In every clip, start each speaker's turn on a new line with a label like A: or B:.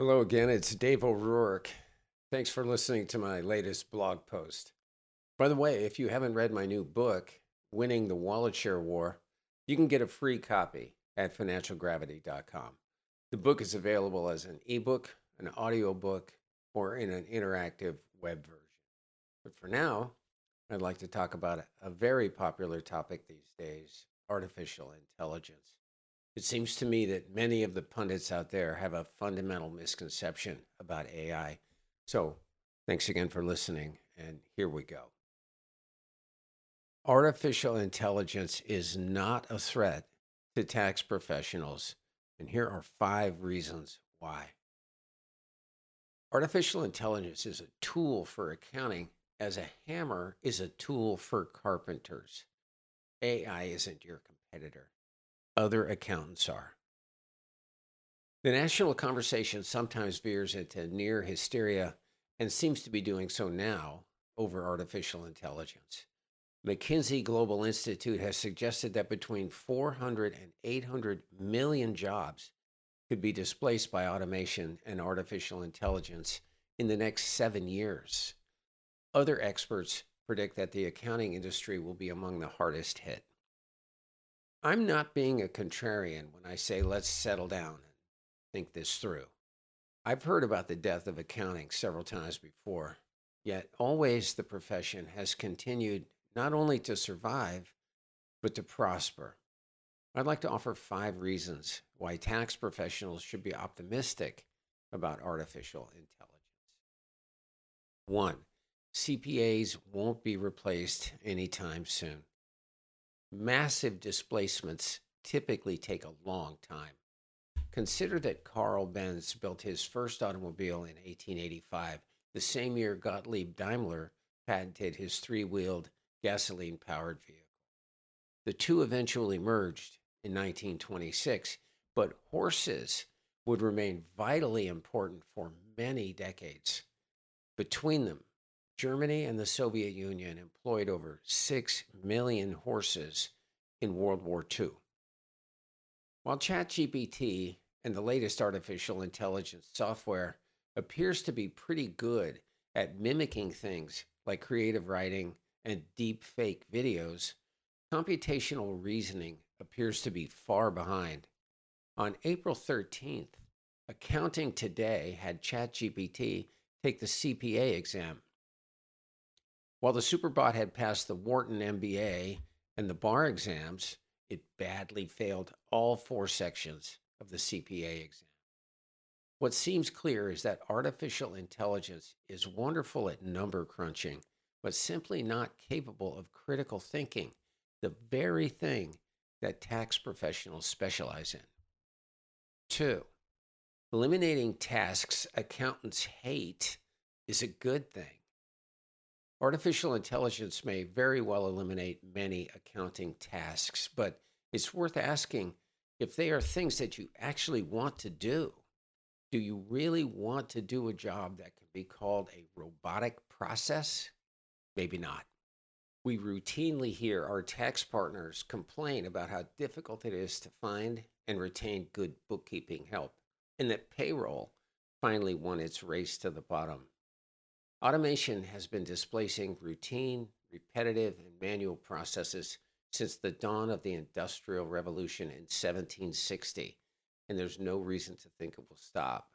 A: Hello again, it's Dave O'Rourke. Thanks for listening to my latest blog post. By the way, if you haven't read my new book, Winning the Wallet Share War, you can get a free copy at financialgravity.com. The book is available as an ebook, an audiobook, or in an interactive web version. But for now, I'd like to talk about a very popular topic these days artificial intelligence. It seems to me that many of the pundits out there have a fundamental misconception about AI. So, thanks again for listening, and here we go. Artificial intelligence is not a threat to tax professionals, and here are five reasons why. Artificial intelligence is a tool for accounting, as a hammer is a tool for carpenters. AI isn't your competitor other accountants are. The national conversation sometimes veers into near hysteria and seems to be doing so now over artificial intelligence. McKinsey Global Institute has suggested that between 400 and 800 million jobs could be displaced by automation and artificial intelligence in the next seven years. Other experts predict that the accounting industry will be among the hardest hit. I'm not being a contrarian when I say let's settle down and think this through. I've heard about the death of accounting several times before, yet always the profession has continued not only to survive, but to prosper. I'd like to offer five reasons why tax professionals should be optimistic about artificial intelligence. One, CPAs won't be replaced anytime soon. Massive displacements typically take a long time. Consider that Carl Benz built his first automobile in 1885, the same year Gottlieb Daimler patented his three wheeled gasoline powered vehicle. The two eventually merged in 1926, but horses would remain vitally important for many decades. Between them, Germany and the Soviet Union employed over 6 million horses in World War II. While ChatGPT and the latest artificial intelligence software appears to be pretty good at mimicking things like creative writing and deep fake videos, computational reasoning appears to be far behind. On April 13th, Accounting Today had ChatGPT take the CPA exam. While the Superbot had passed the Wharton MBA and the bar exams, it badly failed all four sections of the CPA exam. What seems clear is that artificial intelligence is wonderful at number crunching, but simply not capable of critical thinking, the very thing that tax professionals specialize in. Two, eliminating tasks accountants hate is a good thing. Artificial intelligence may very well eliminate many accounting tasks, but it's worth asking if they are things that you actually want to do. Do you really want to do a job that can be called a robotic process? Maybe not. We routinely hear our tax partners complain about how difficult it is to find and retain good bookkeeping help, and that payroll finally won its race to the bottom. Automation has been displacing routine, repetitive, and manual processes since the dawn of the Industrial Revolution in 1760, and there's no reason to think it will stop.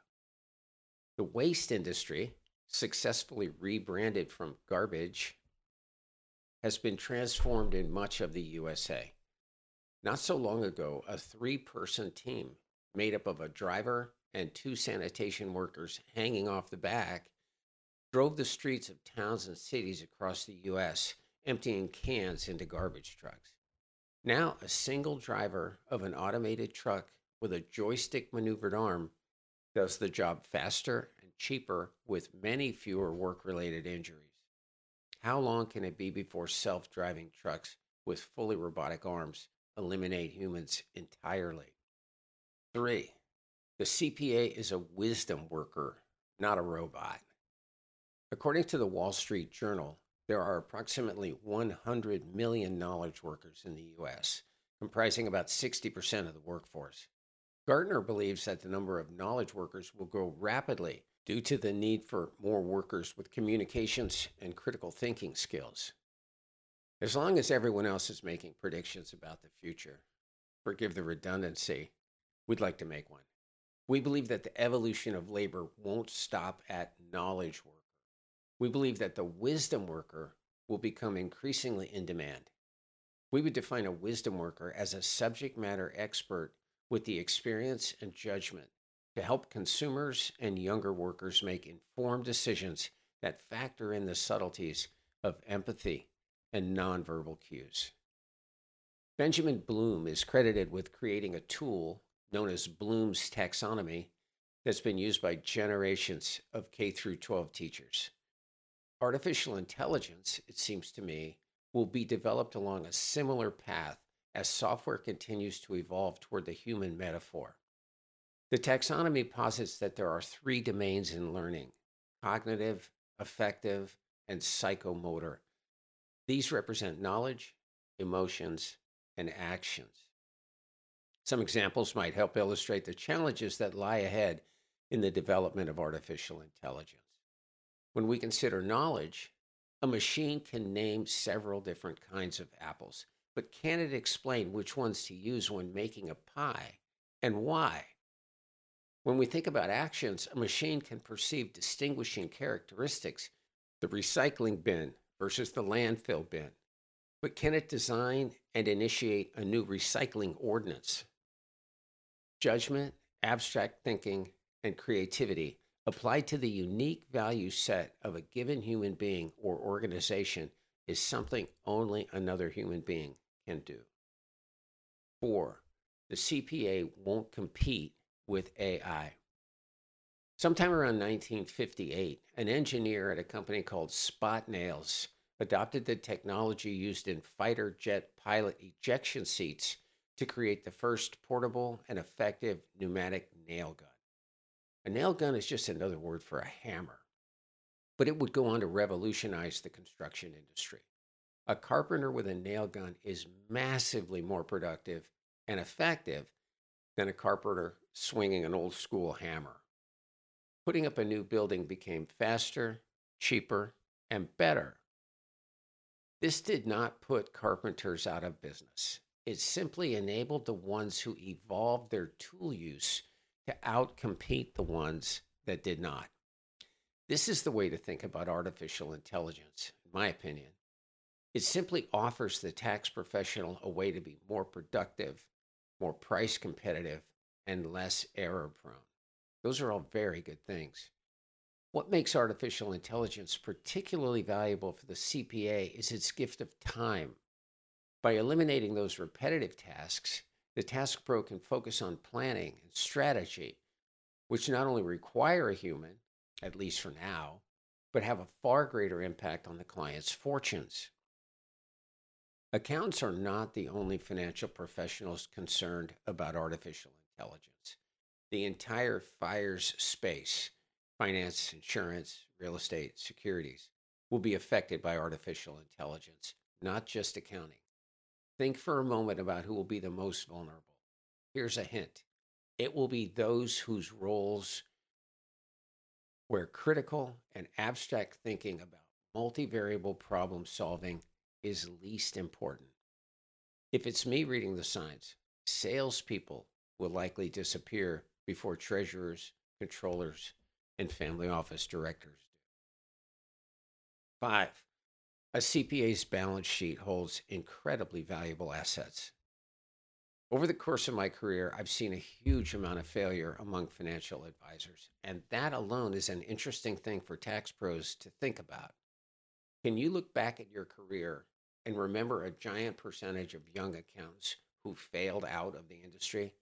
A: The waste industry, successfully rebranded from garbage, has been transformed in much of the USA. Not so long ago, a three person team made up of a driver and two sanitation workers hanging off the back drove the streets of towns and cities across the U.S., emptying cans into garbage trucks. Now, a single driver of an automated truck with a joystick maneuvered arm does the job faster and cheaper with many fewer work related injuries. How long can it be before self driving trucks with fully robotic arms eliminate humans entirely? Three, the CPA is a wisdom worker, not a robot. According to the Wall Street Journal, there are approximately 100 million knowledge workers in the U.S., comprising about 60% of the workforce. Gartner believes that the number of knowledge workers will grow rapidly due to the need for more workers with communications and critical thinking skills. As long as everyone else is making predictions about the future, forgive the redundancy, we'd like to make one. We believe that the evolution of labor won't stop at knowledge worker. We believe that the wisdom worker will become increasingly in demand. We would define a wisdom worker as a subject matter expert with the experience and judgment to help consumers and younger workers make informed decisions that factor in the subtleties of empathy and nonverbal cues. Benjamin Bloom is credited with creating a tool known as Bloom's taxonomy that's been used by generations of K through 12 teachers. Artificial intelligence, it seems to me, will be developed along a similar path as software continues to evolve toward the human metaphor. The taxonomy posits that there are three domains in learning cognitive, affective, and psychomotor. These represent knowledge, emotions, and actions. Some examples might help illustrate the challenges that lie ahead in the development of artificial intelligence. When we consider knowledge, a machine can name several different kinds of apples, but can it explain which ones to use when making a pie and why? When we think about actions, a machine can perceive distinguishing characteristics, the recycling bin versus the landfill bin. But can it design and initiate a new recycling ordinance? Judgment, abstract thinking, and creativity applied to the unique value set of a given human being or organization is something only another human being can do. Four, the CPA won't compete with AI. Sometime around 1958, an engineer at a company called Spot Nails adopted the technology used in fighter jet pilot ejection seats to create the first portable and effective pneumatic nail gun. A nail gun is just another word for a hammer, but it would go on to revolutionize the construction industry. A carpenter with a nail gun is massively more productive and effective than a carpenter swinging an old school hammer. Putting up a new building became faster, cheaper, and better. This did not put carpenters out of business. It simply enabled the ones who evolved their tool use to outcompete the ones that did not. This is the way to think about artificial intelligence, in my opinion. It simply offers the tax professional a way to be more productive, more price competitive, and less error prone. Those are all very good things. What makes artificial intelligence particularly valuable for the CPA is its gift of time. By eliminating those repetitive tasks, the tax pro can focus on planning and strategy, which not only require a human, at least for now, but have a far greater impact on the client's fortunes. Accountants are not the only financial professionals concerned about artificial intelligence. The entire FIRES space, finance, insurance, real estate, securities, will be affected by artificial intelligence, not just accounting. Think for a moment about who will be the most vulnerable. Here's a hint it will be those whose roles where critical and abstract thinking about multivariable problem solving is least important. If it's me reading the signs, salespeople will likely disappear before treasurers, controllers, and family office directors do. Five, a CPA's balance sheet holds incredibly valuable assets. Over the course of my career, I've seen a huge amount of failure among financial advisors, and that alone is an interesting thing for tax pros to think about. Can you look back at your career and remember a giant percentage of young accountants who failed out of the industry?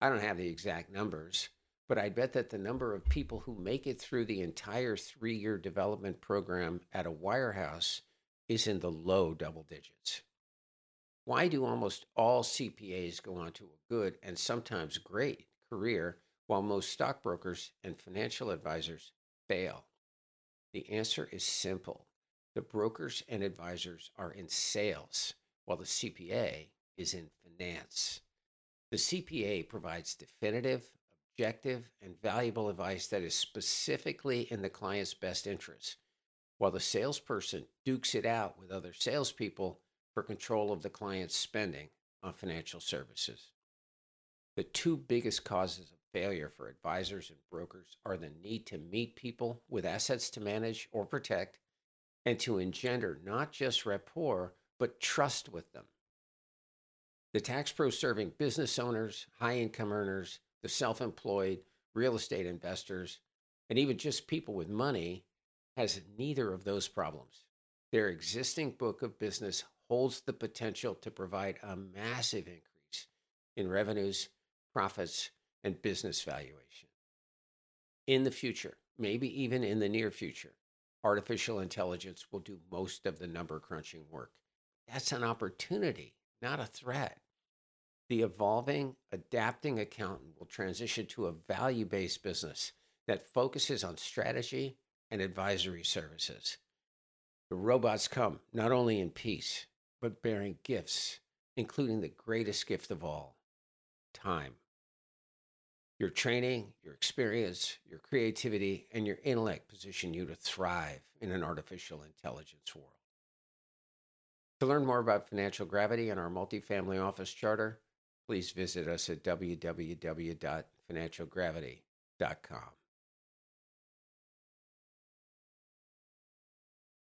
A: I don't have the exact numbers, but I bet that the number of people who make it through the entire three year development program at a wirehouse is in the low double digits. Why do almost all CPAs go on to a good and sometimes great career while most stockbrokers and financial advisors fail? The answer is simple the brokers and advisors are in sales, while the CPA is in finance. The CPA provides definitive, objective, and valuable advice that is specifically in the client's best interest, while the salesperson dukes it out with other salespeople for control of the client's spending on financial services. The two biggest causes of failure for advisors and brokers are the need to meet people with assets to manage or protect and to engender not just rapport, but trust with them. The tax pro serving business owners, high income earners, the self employed, real estate investors, and even just people with money has neither of those problems. Their existing book of business holds the potential to provide a massive increase in revenues, profits, and business valuation. In the future, maybe even in the near future, artificial intelligence will do most of the number crunching work. That's an opportunity, not a threat. The evolving, adapting accountant will transition to a value based business that focuses on strategy and advisory services. The robots come not only in peace, but bearing gifts, including the greatest gift of all time. Your training, your experience, your creativity, and your intellect position you to thrive in an artificial intelligence world. To learn more about financial gravity and our multifamily office charter, please visit us at www.financialgravity.com.